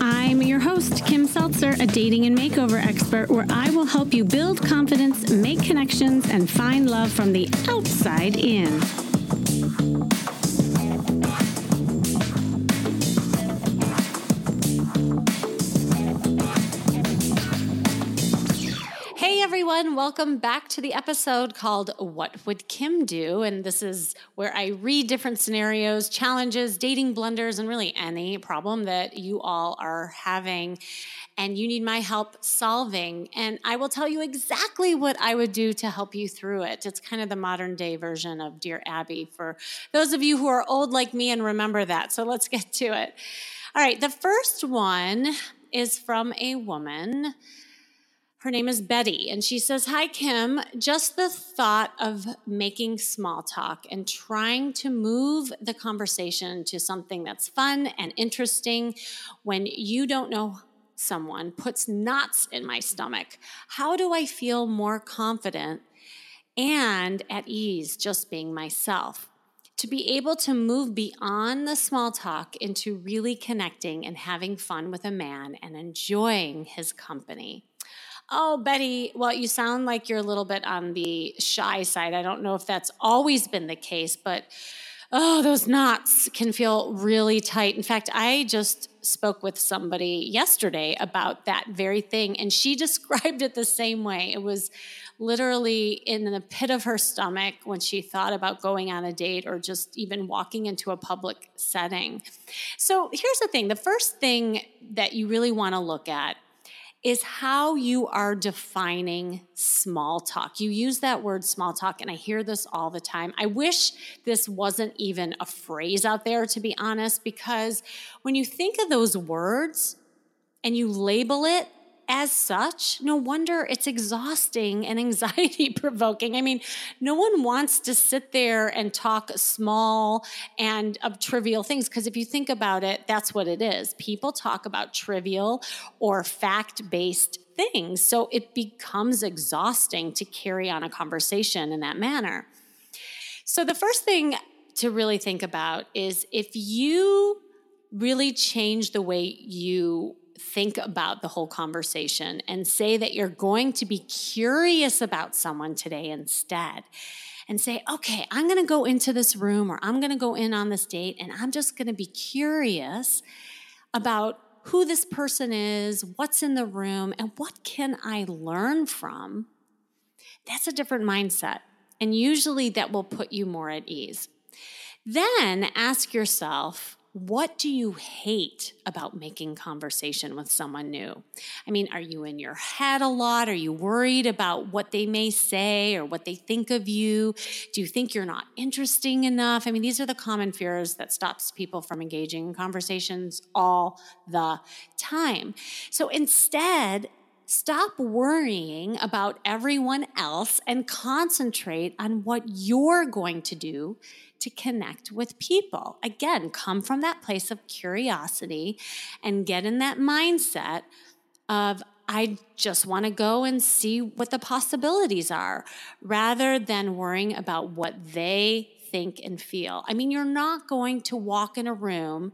I'm your host, Kim Seltzer, a dating and makeover expert, where I will help you build confidence, make connections, and find love from the outside in. Everyone, welcome back to the episode called What Would Kim Do? And this is where I read different scenarios, challenges, dating blunders, and really any problem that you all are having and you need my help solving. And I will tell you exactly what I would do to help you through it. It's kind of the modern day version of Dear Abby for those of you who are old like me and remember that. So let's get to it. All right, the first one is from a woman. Her name is Betty, and she says, Hi, Kim. Just the thought of making small talk and trying to move the conversation to something that's fun and interesting when you don't know someone puts knots in my stomach. How do I feel more confident and at ease just being myself? To be able to move beyond the small talk into really connecting and having fun with a man and enjoying his company. Oh, Betty, well, you sound like you're a little bit on the shy side. I don't know if that's always been the case, but oh, those knots can feel really tight. In fact, I just spoke with somebody yesterday about that very thing, and she described it the same way. It was literally in the pit of her stomach when she thought about going on a date or just even walking into a public setting. So here's the thing the first thing that you really want to look at is how you are defining small talk. You use that word small talk, and I hear this all the time. I wish this wasn't even a phrase out there, to be honest, because when you think of those words and you label it as such, no wonder it's exhausting and anxiety provoking. I mean, no one wants to sit there and talk small and of trivial things because if you think about it, that's what it is. People talk about trivial or fact based things. So it becomes exhausting to carry on a conversation in that manner. So the first thing to really think about is if you really change the way you think about the whole conversation and say that you're going to be curious about someone today instead and say, okay, I'm going to go into this room or I'm going to go in on this date and I'm just going to be curious about who this person is, what's in the room, and what can I learn from. That's a different mindset. And usually that will put you more at ease. Then ask yourself, what do you hate about making conversation with someone new? I mean, are you in your head a lot? Are you worried about what they may say or what they think of you? Do you think you're not interesting enough? I mean, these are the common fears that stops people from engaging in conversations all the time. So instead, Stop worrying about everyone else and concentrate on what you're going to do to connect with people. Again, come from that place of curiosity and get in that mindset of, I just want to go and see what the possibilities are rather than worrying about what they think and feel. I mean, you're not going to walk in a room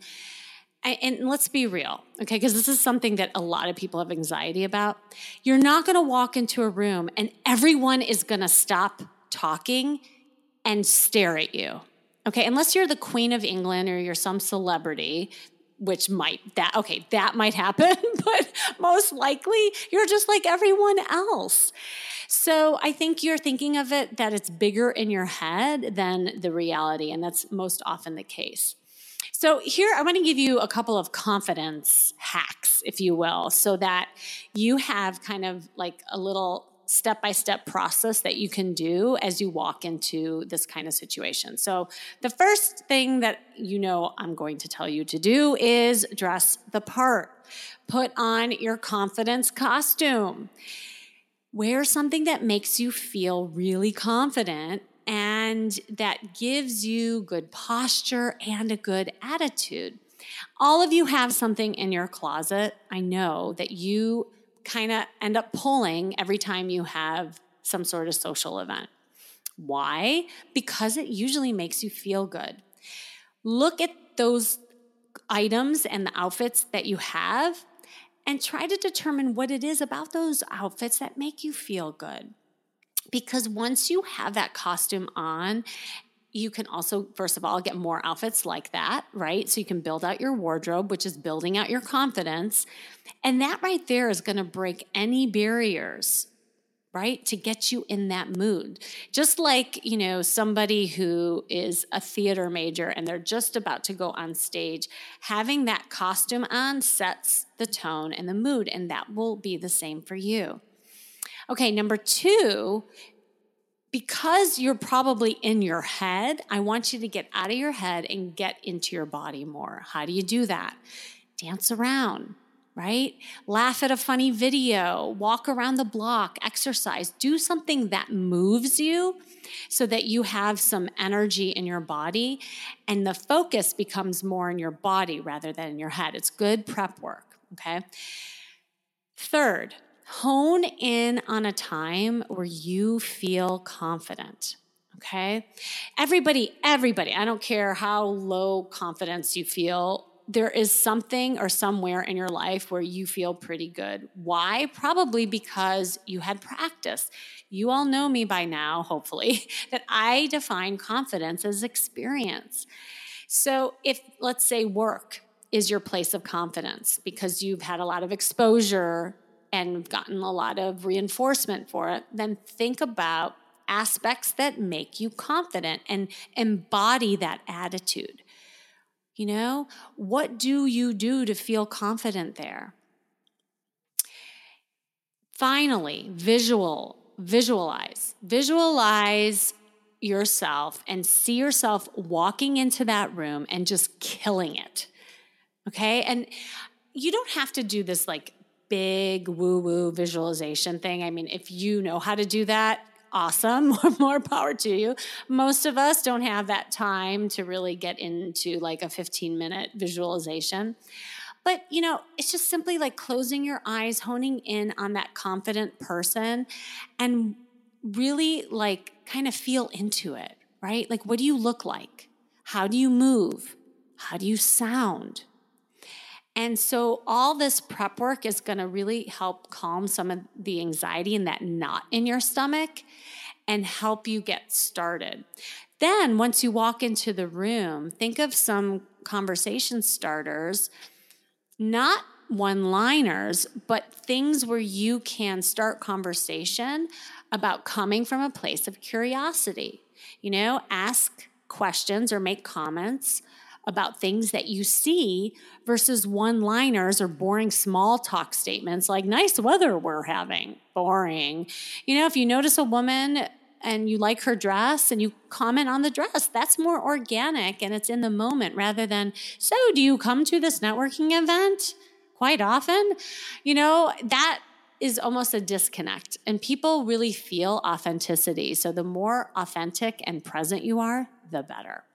and let's be real, okay, because this is something that a lot of people have anxiety about. You're not to walk into a room and everyone is to stop talking and stare at you. Okay, unless you're the Queen of England or you're some celebrity, which might that okay, that might happen, but most likely you're just like everyone else. So I think you're thinking of it that it's bigger in your head than the reality, and that's most often the case. So here I want to give you a couple of confidence hacks, if you will, so that you have kind of like a little step by step process that you can do as you walk into this kind of situation. So, the first thing that you know I'm going to tell you to do is dress the part. Put on your confidence costume. Wear something that makes you feel really confident and that gives you good posture and a good attitude. All of you have something in your closet, I know, that you kind of end up pulling every time you have some sort of social event. Why? Because it usually makes you feel good. Look at those items and the outfits that you have and try to determine what it is about those outfits that make you feel good. Because once you have that costume on, you can also, first of all, get more outfits like that, right? So you can build out your wardrobe, which is building out your confidence. And that right there is going to break any barriers right? To get you in that mood. Just like, you know, somebody who is a theater major and they're just about to go on stage, having that costume on sets the tone and the mood, and that will be the same for you. Okay, number two, because you're probably in your head, I want you to get out of your head and get into your body more. How do you do that? Dance around right? Laugh at a funny video, walk around the block, exercise, do something that moves you so that you have some energy in your body and the focus becomes more in your body rather than in your head. It's good prep work, okay? Third, hone in on a time where you feel confident. Okay. Everybody, everybody, I don't care how low confidence you feel there is something or somewhere in your life where you feel pretty good. Why? Probably because you had practice. You all know me by now, hopefully, that I define confidence as experience. So if, let's say, work is your place of confidence because you've had a lot of exposure and gotten a lot of reinforcement for it, then think about aspects that make you confident and embody that attitude. You know, what do you do to feel confident there? Finally, visual, visualize. Visualize yourself and see yourself walking into that room and just killing it. Okay? And you don't have to do this like big woo woo visualization thing. I mean, if you know how to do that, awesome. More power to you. Most of us don't have that time to really get into like a 15 minute visualization. But, you know, it's just simply like closing your eyes, honing in on that confident person, and really like kind of feel into it, right? Like, what do you look like? How do you move? How do you sound? And so, all this prep work is going to really help calm some of the anxiety and that knot in your stomach and help you get started. Then, once you walk into the room, think of some conversation starters, not one liners, but things where you can start conversation about coming from a place of curiosity. You know, ask questions or make comments about things that you see versus one liners or boring small talk statements like, nice weather we're having. Boring. You know, if you notice a woman and you like her dress and you comment on the dress, that's more organic and it's in the moment rather than, so do you come to this networking event quite often? You know, that is almost a disconnect and people really feel authenticity. So the more authentic and present you are, the better.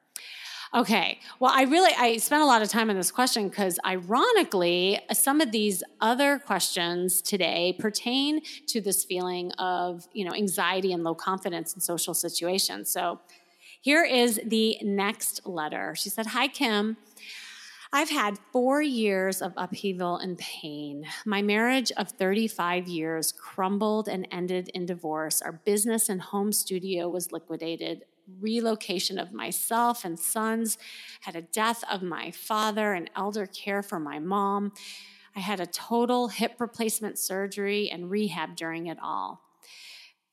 Okay. Well, I really I spent a lot of time on this question because ironically, some of these other questions today pertain to this feeling of, you know, anxiety and low confidence in social situations. So, here is the next letter. She said, "Hi Kim, I've had four years of upheaval and pain. My marriage of 35 years crumbled and ended in divorce. Our business and home studio was liquidated relocation of myself and sons, had a death of my father, and elder care for my mom. I had a total hip replacement surgery and rehab during it all.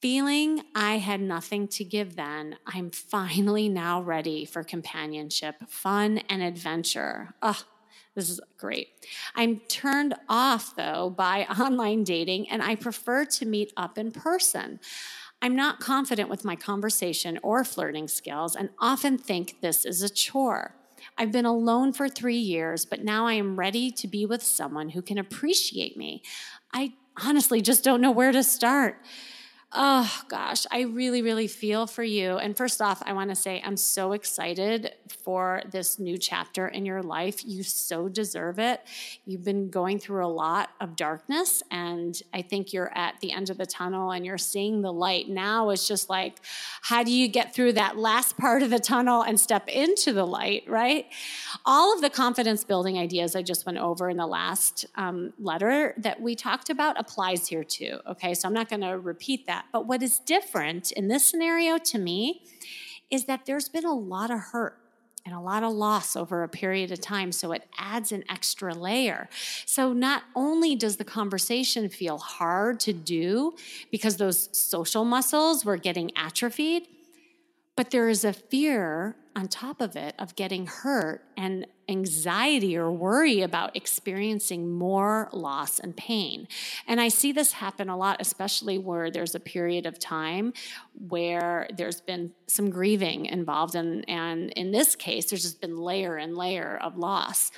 Feeling I had nothing to give then, I'm finally now ready for companionship, fun, and adventure. Ugh, this is great. I'm turned off, though, by online dating, and I prefer to meet up in person. I'm not confident with my conversation or flirting skills and often think this is a chore. I've been alone for three years, but now I am ready to be with someone who can appreciate me. I honestly just don't know where to start. Oh gosh, I really, really feel for you. And first off, I want to say I'm so excited for this new chapter in your life. You so deserve it. You've been going through a lot of darkness, and I think you're at the end of the tunnel and you're seeing the light. Now it's just like, how do you get through that last part of the tunnel and step into the light, right? All of the confidence building ideas I just went over in the last um, letter that we talked about applies here too. Okay, so I'm not going to repeat that. But what is different in this scenario to me is that there's been a lot of hurt and a lot of loss over a period of time. So it adds an extra layer. So not only does the conversation feel hard to do because those social muscles were getting atrophied, but there is a fear on top of it of getting hurt and anxiety or worry about experiencing more loss and pain. And I see this happen a lot, especially where there's a period of time where there's been some grieving involved. And, and in this case, there's just been layer and layer of loss.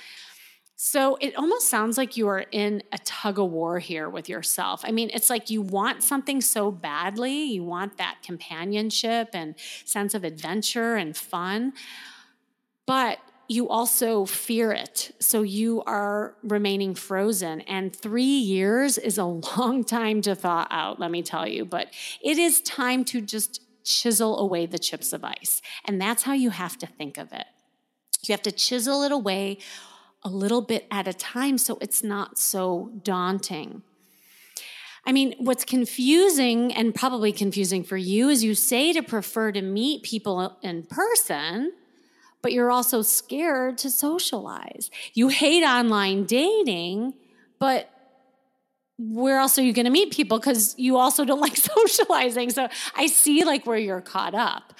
So it almost sounds like you are in a tug of war here with yourself. I mean, it's like you want something so badly, you want that companionship and sense of adventure and fun, but you also fear it. So you are remaining frozen. And three years is a long time to thaw out, let me tell you. But it is time to just chisel away the chips of ice. And that's how you have to think of it. You have to chisel it away a little bit at a time so it's not so daunting. I mean, what's confusing and probably confusing for you is you say to prefer to meet people in person, but you're also scared to socialize. You hate online dating, but where else are you going to meet people because you also don't like socializing so i see like where you're caught up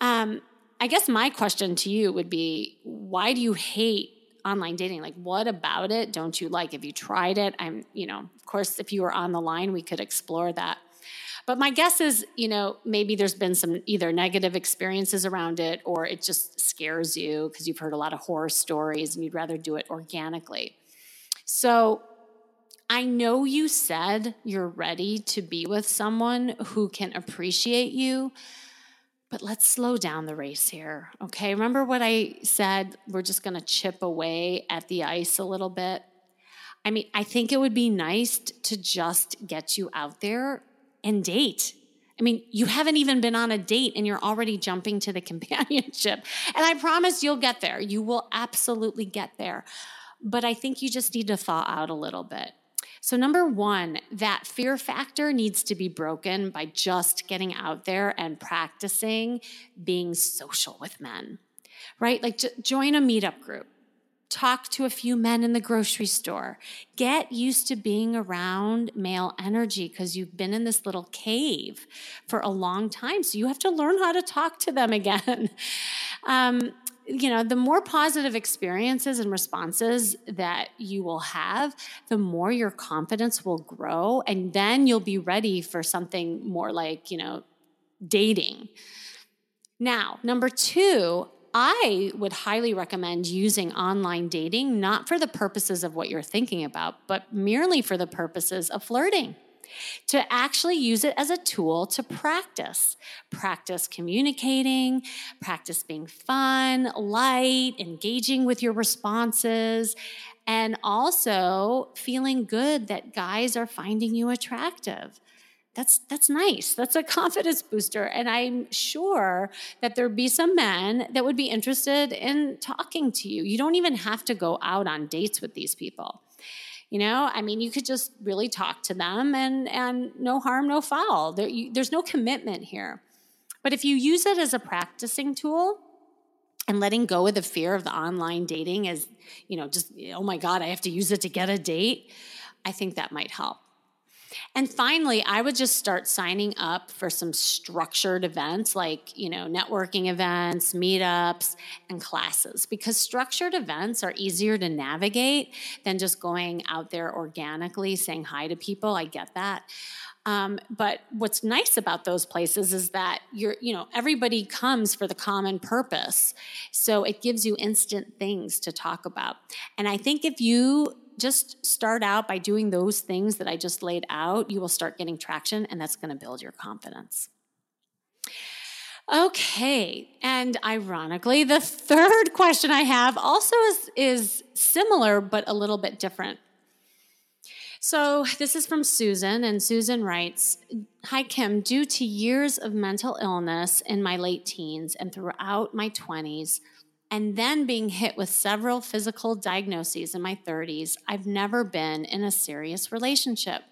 um, i guess my question to you would be why do you hate online dating like what about it don't you like? Have you tried it? I'm you know of course if you were on the line we could explore that. But my guess is you know maybe there's been some either negative experiences around it or it just scares you because you've heard a lot of horror stories and you'd rather do it organically. So I know you said you're ready to be with someone who can appreciate you, but let's slow down the race here, okay? Remember what I said? We're just gonna chip away at the ice a little bit. I mean, I think it would be nice to just get you out there and date. I mean, you haven't even been on a date and you're already jumping to the companionship. And I promise you'll get there. You will absolutely get there. But I think you just need to thaw out a little bit. So, number one, that fear factor needs to be broken by just getting out there and practicing being social with men, right? Like, join a meetup group, talk to a few men in the grocery store, get used to being around male energy because you've been in this little cave for a long time. So, you have to learn how to talk to them again. um, you know, the more positive experiences and responses that you will have, the more your confidence will grow. And then you'll be ready for something more like, you know, dating. Now, number two, I would highly recommend using online dating, not for the purposes of what you're thinking about, but merely for the purposes of flirting to actually use it as a tool to practice. Practice communicating, practice being fun, light, engaging with your responses, and also feeling good that guys are finding you attractive. That's that's nice. That's a confidence booster. And i'm sure that there'd be some men that would be interested in talking to you. You don't even have to go out on dates with these people you know, I mean, you could just really talk to them and and no harm, no foul. There, you, there's no commitment here. But if you use it as a practicing tool, and letting go of the fear of the online dating as you know just oh my god i have to use it to get a date i think that might help and finally, I would just start signing up for some structured events like, you know, networking events, meetups, and classes because structured events are easier to navigate than just going out there organically saying hi to people. I get that. Um, but what's nice about those places is that you're, you know, everybody comes for the common purpose. So it gives you instant things to talk about. And I think if you just start out by doing those things that I just laid out, you will start getting traction, and that's going to build your confidence. Okay. And ironically, the third question I have also is, is similar, but a little bit different. So this is from Susan, and Susan writes Hi, Kim. Due to years of mental illness in my late teens and throughout my 20s, and then being hit with several physical diagnoses in my 30s, I've never been in a serious relationship.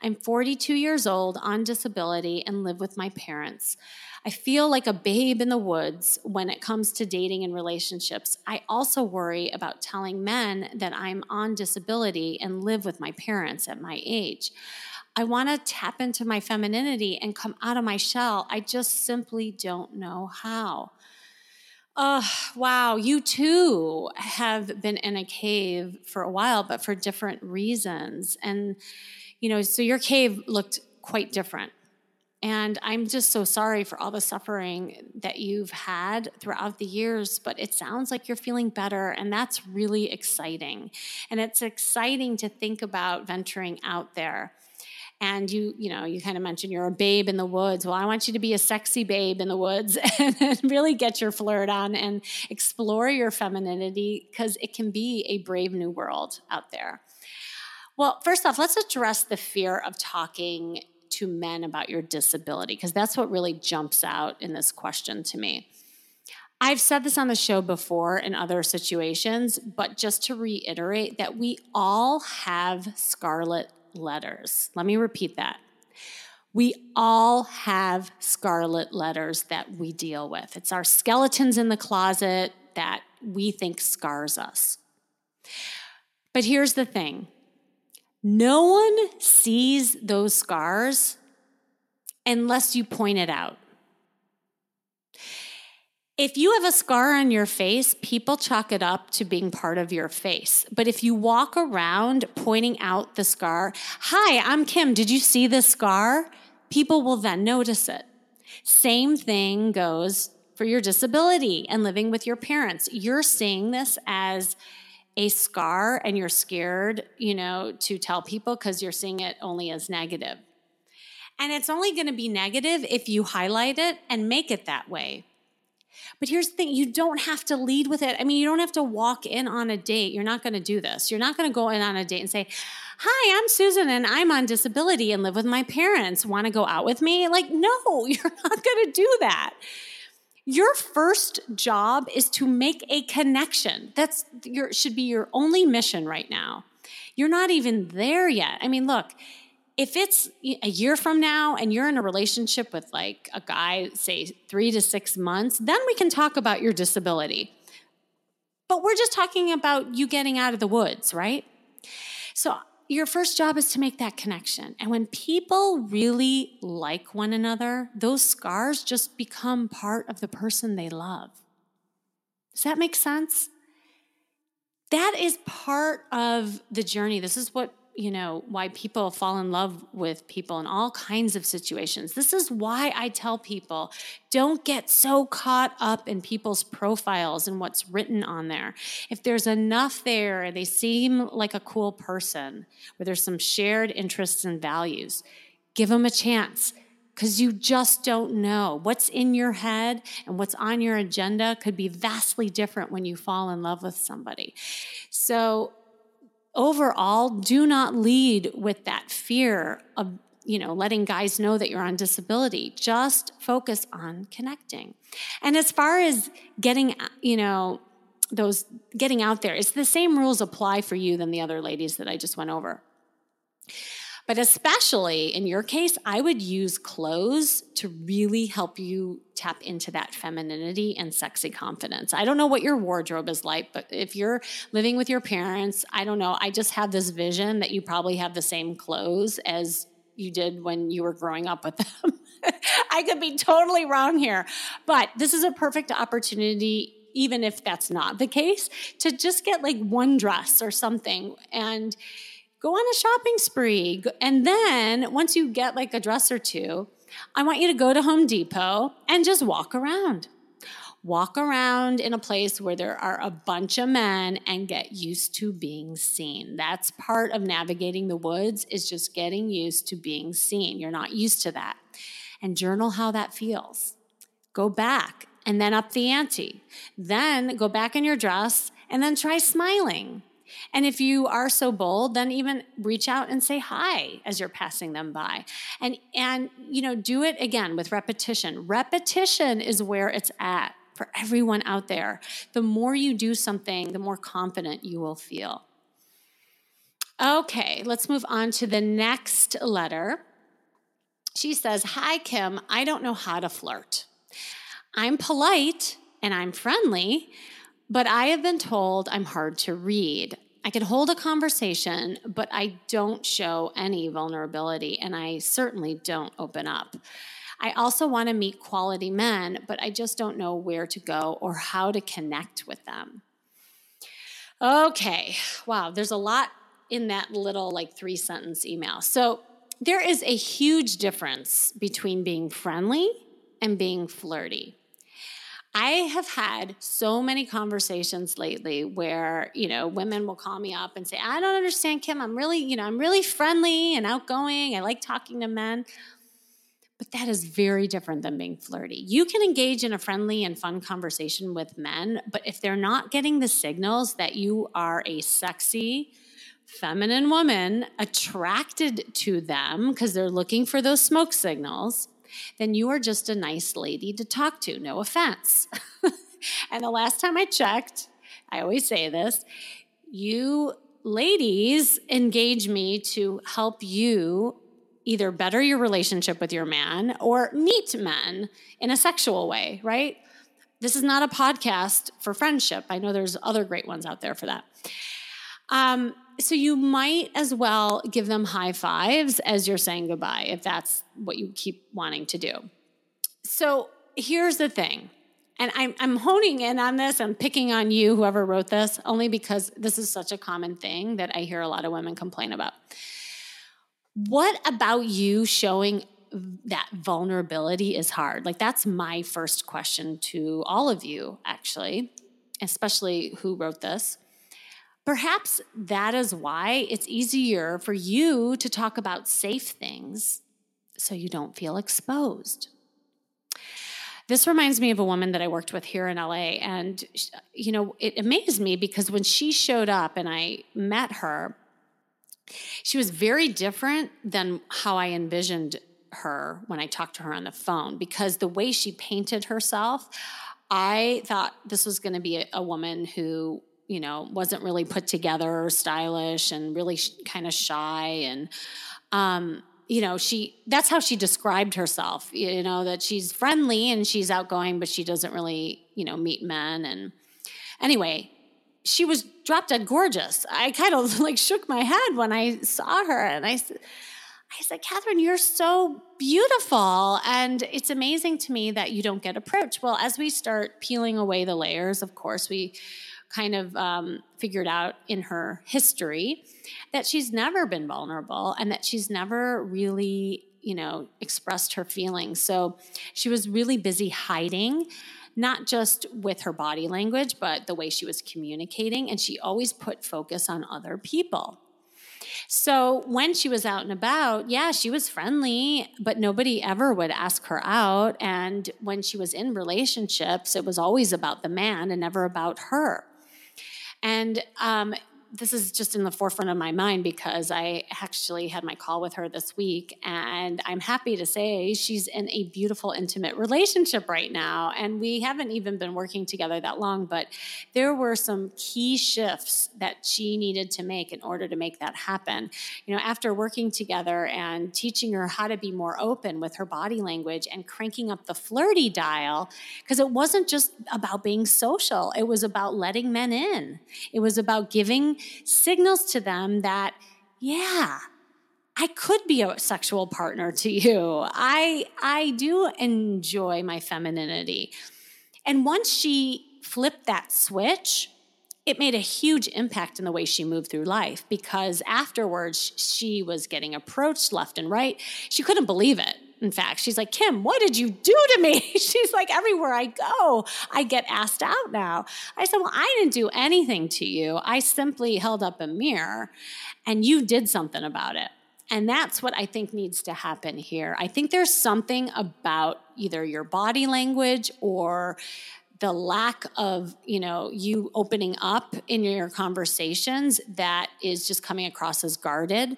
I'm 42 years old, on disability, and live with my parents. I feel like a babe in the woods when it comes to dating and relationships. I also worry about telling men that I'm on disability and live with my parents at my age. I want to tap into my femininity and come out of my shell. I just simply don't know how. Oh, wow. You too have been in a cave for a while, but for different reasons. And, you know, so your cave looked quite different and I'm just so sorry for all the suffering that you've had throughout the years, but it sounds like you're feeling better, and that's really exciting. And it's exciting to think about venturing out there. And you, you know, you kind of mentioned you're a babe in the woods. Well, I want you to be a sexy babe in the woods and really get your flirt on and explore your femininity because it can be a brave new world out there. Well, first off, let's address the fear of talking to men about your disability? Because that's what really jumps out in this question to me. I've said this on the show before in other situations, but just to reiterate that we all have scarlet letters. Let me repeat that. We all have scarlet letters that we deal with. It's our skeletons in the closet that we think scars us. But here's the thing no one sees those scars unless you point it out. If you have a scar on your face, people chalk it up to being part of your face. But if you walk around pointing out the scar, hi, I'm Kim, did you see this scar? People will then notice it. Same thing goes for your disability and living with your parents. You're seeing this as a scar and you're scared, you know, to tell people because you're seeing it only as negative. And it's only going to be negative if you highlight it and make it that way. But here's the thing you don't have to lead with it. I mean, you don't have to walk in on a date. You're not going to do this. You're not going to go in on a date and say, Hi, I'm Susan and I'm on disability and live with my parents. Want to go out with me? Like, no, you're not going to do that. Your first job is to make a connection. That's your should be your only mission right now. You're not even there yet. I mean, look, if it's a year from now and you're in a relationship with like a guy, say three to six months, then we can talk about your disability. But we're just talking about you getting out of the woods, right? So your first job is to make that connection. And when people really like one another, those scars just become part of the person they love. Does that make sense? That is part of the journey. This is what you know, why people fall in love with people in all kinds of situations. This is why I tell people don't get so caught up in people's profiles and what's written on there. If there's enough there, they seem like a cool person, where there's some shared interests and values, give them a chance because you just don't know. What's in your head and what's on your agenda could be vastly different when you fall in love with somebody. So, overall, do not lead with that fear of you know letting guys know that you're on disability. Just focus on connecting. And as far as getting you know those getting out there it's the same rules apply for you than the other ladies that i just went over but especially in your case, I would use clothes to really help you tap into that femininity and sexy confidence. I don't know what your wardrobe is like, but if you're living with your parents, I don't know. I just have this vision that you probably have the same clothes as you did when you were growing up with them. I could be totally wrong here, but this is a perfect opportunity even if that's not the case, to just get like one dress or something and go on a shopping spree. And then once you get like a dress or two, I want you to go to Home Depot and just walk around. Walk around in a place where there are a bunch of men and get used to being seen. That's part of navigating the woods is just getting used to being seen. You're not used to that. And journal how that feels. go back and then up the ante. Then go back in your dress and then try smiling. And if you are so bold, then even reach out and say hi as you're passing them by. And and you know, do it again with repetition. Repetition is where it's at for everyone out there. The more you do something, the more confident you will feel. Okay, let's move on to the next letter. She says, Hi, Kim. I don't know how to flirt. I'm polite and I'm friendly, but I have been told I'm hard to read. I can hold a conversation, but I don't show any vulnerability, and I certainly don't open up. I also want to meet quality men, but I just don't know where to go or how to connect with them. Okay, wow, there's a lot in that little like three sentence email. So there is a huge difference between being friendly and being flirty. I have had so many conversations lately where, you know, women will call me up and say, I don't understand, Kim. I'm really, you know, I'm really friendly and outgoing. I like talking to men. But that is very different than being flirty. You can engage in a friendly and fun conversation with men, but if they're not getting the signals that you are a sexy, feminine woman attracted to them because they're looking for those smoke signals, then you are just a nice lady to talk to. No offense. and the last time I checked, I always say this you ladies engage me to help you either better your relationship with your man or meet men in a sexual way, right? This is not a podcast for friendship. I know there's other great ones out there for that. Um, so you might as well give them high fives as you're saying goodbye if that's what you keep wanting to do. So here's the thing. And I'm, I'm honing in on this. I'm picking on you, whoever wrote this, only because this is such a common thing that I hear a lot of women complain about. What about you showing that vulnerability is hard? Like, that's my first question to all of you, actually, especially who wrote this. Perhaps that is why it's easier for you to talk about safe things so you don't feel exposed. This reminds me of a woman that I worked with here in LA. And, you know, it amazed me because when she showed up and I met her, she was very different than how I envisioned her when I talked to her on the phone because the way she painted herself, I thought this was going to be a, a, woman who you know, wasn't really put together or stylish and really sh- kind of shy. And, um, you know, she, that's how she described herself, you know, that she's friendly and she's outgoing, but she doesn't really, you know, meet men. And anyway, she was drop dead gorgeous. I kind of like shook my head when I saw her and I said, I said, Catherine, you're so beautiful. And it's amazing to me that you don't get approached. Well, as we start peeling away the layers, of course, we kind of um, figured out in her history that she's never been vulnerable and that she's never really, you know, expressed her feelings. So she was really busy hiding not just with her body language, but the way she was communicating. And she always put focus on other people. So when she was out and about, yeah, she was friendly, but nobody ever would ask her out. And when she was in relationships, it was always about the man and never about her. And um, this is just in the forefront of my mind because I actually had my call with her this week, and I'm happy to say she's in a beautiful, intimate relationship right now. And we haven't even been working together that long, but there were some key shifts that she needed to make in order to make that happen. You know, after working together and teaching her how to be more open with her body language and cranking up the flirty dial, because it wasn't just about being social, it was about letting men in, it was about giving signals to them that, yeah, I could be a sexual partner to you. I I do enjoy my femininity. And once she flipped that switch, it made a huge impact in the way she moved through life because afterwards she was getting approached left and right. She couldn't believe it in fact. She's like, Kim, what did you do to me? She's like, everywhere I go, I get asked out now. I said, Well, I didn't do anything to you. I simply held up a mirror and you did something about it. And that's what I think needs to happen here. I think there's something about either your body language or the lack of you know you opening up in your conversations that is just coming across as guarded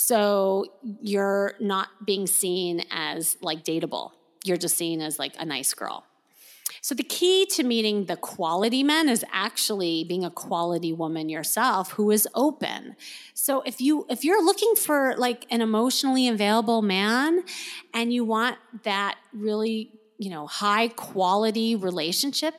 so you're not being seen as like dateable you're just seen as like a nice girl so the key to meeting the quality men is actually being a quality woman yourself who is open. So if you if you're looking for like an emotionally available man and you want that really, you know, high quality relationship,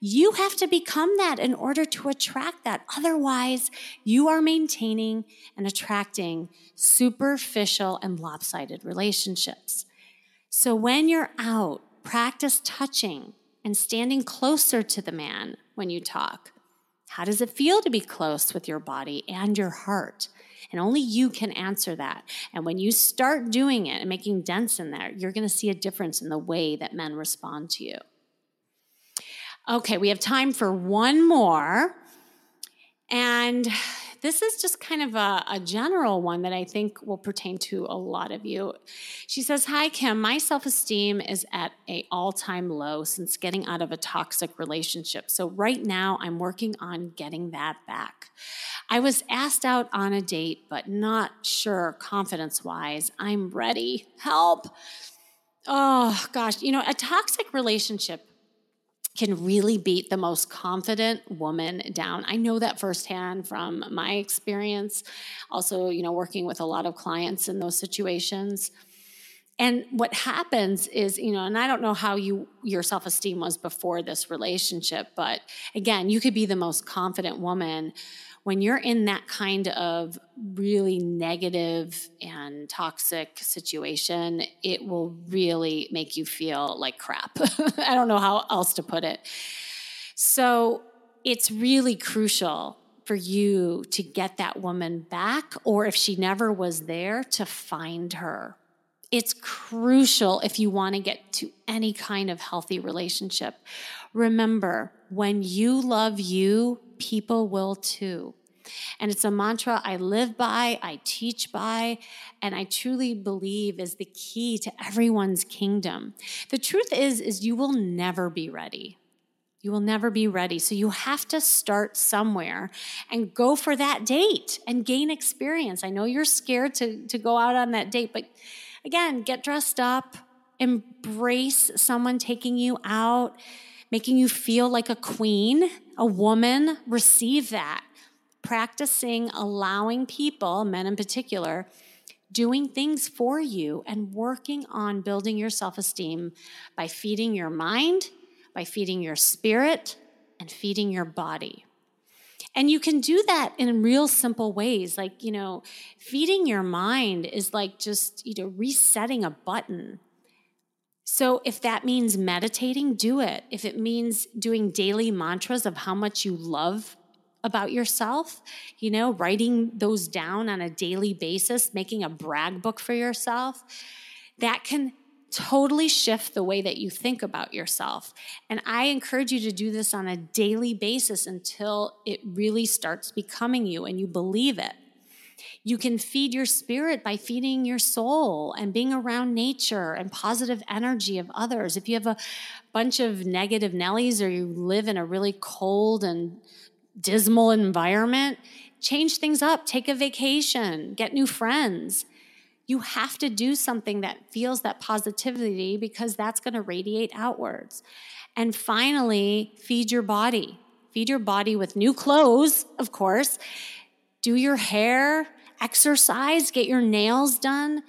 you have to become that in order to attract that. Otherwise, you are maintaining and attracting superficial and lopsided relationships. So when you're out, practice touching, and standing closer to the man when you talk. How does it feel to be close with your body and your heart? And only you can answer that. And when you start doing it and making dents in there, you're going to see a difference in the way that men respond to you. Okay, we have time for one more. And this is just kind of a, a, general one that I think will pertain to a lot of you. She says, "Hi Kim, my self-esteem is at a all-time low since getting out of a toxic relationship. So right now I'm working on getting that back. I was asked out on a date, but not sure confidence-wise I'm ready. Help." Oh gosh, you know, a toxic relationship can really beat the most confident woman down. I know that firsthand from my experience. Also, you know, working with a lot of clients in those situations. And what happens is, you know, and I don't know how you your self-esteem was before this relationship, but again, you could be the most confident woman when you're in that kind of really negative and toxic situation, it will really make you feel like crap. I don't know how else to put it. So it's really crucial for you to get that woman back, or if she never was there, to find her. It's crucial if you want to get to any kind of healthy relationship. Remember, when you love you, people will too. And it's a mantra I live by, I teach by, and I truly believe is the key to everyone's kingdom. The truth is is you will never be ready. You will never be ready. So you have to start somewhere and go for that date and gain experience. I know you're scared to, to go out on that date, but again, get dressed up, embrace someone taking you out, making you feel like a queen, a woman. Receive that practicing allowing people, men in particular, doing things for you and working on building your self esteem by feeding your mind, by feeding your spirit, and feeding your body. And you can do that in real simple ways. Like, you know, feeding your mind is like just, you know, resetting a button. So if that means meditating, do it. If it means doing daily mantras of how much you love about yourself, you know, writing those down on a daily basis, making a brag book for yourself, that can totally shift the way that you think about yourself. And I encourage you to do this on a daily basis until it really starts becoming you and you believe it. You can feed your spirit by feeding your soul and being around nature and positive energy of others. If you have a bunch of negative Nellies or you live in a really cold and dismal environment, change things up, take a vacation, get new friends. You have to do something that feels that positivity because that's going to radiate outwards. And finally, feed your body. Feed your body with new clothes, of course. Do your hair, exercise, get your nails done.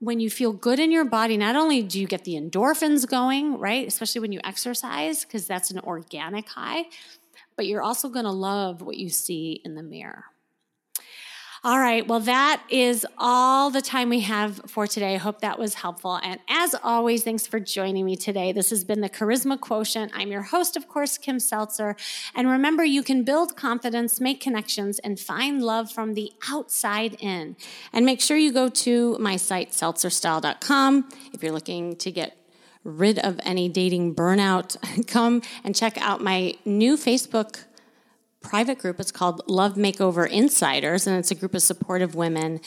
When you feel good in your body, not only do you get the endorphins going, right? Especially when you exercise, because that's an organic high, but you're also to love what you see in the mirror. All right, well, that is all the time we have for today. I hope that was helpful. And as always, thanks for joining me today. This has been the Charisma Quotient. I'm your host, of course, Kim Seltzer. And remember, you can build confidence, make connections, and find love from the outside in. And make sure you go to my site, seltzerstyle.com, if you're looking to get rid of any dating burnout, come and check out my new Facebook private group. It's called Love Makeover Insiders, and it's a group of supportive women.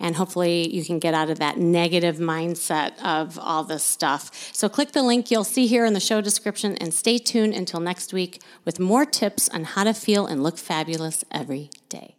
And hopefully, you can get out of that negative mindset of all this stuff. So, click the link you'll see here in the show description and stay tuned until next week with more tips on how to feel and look fabulous every day.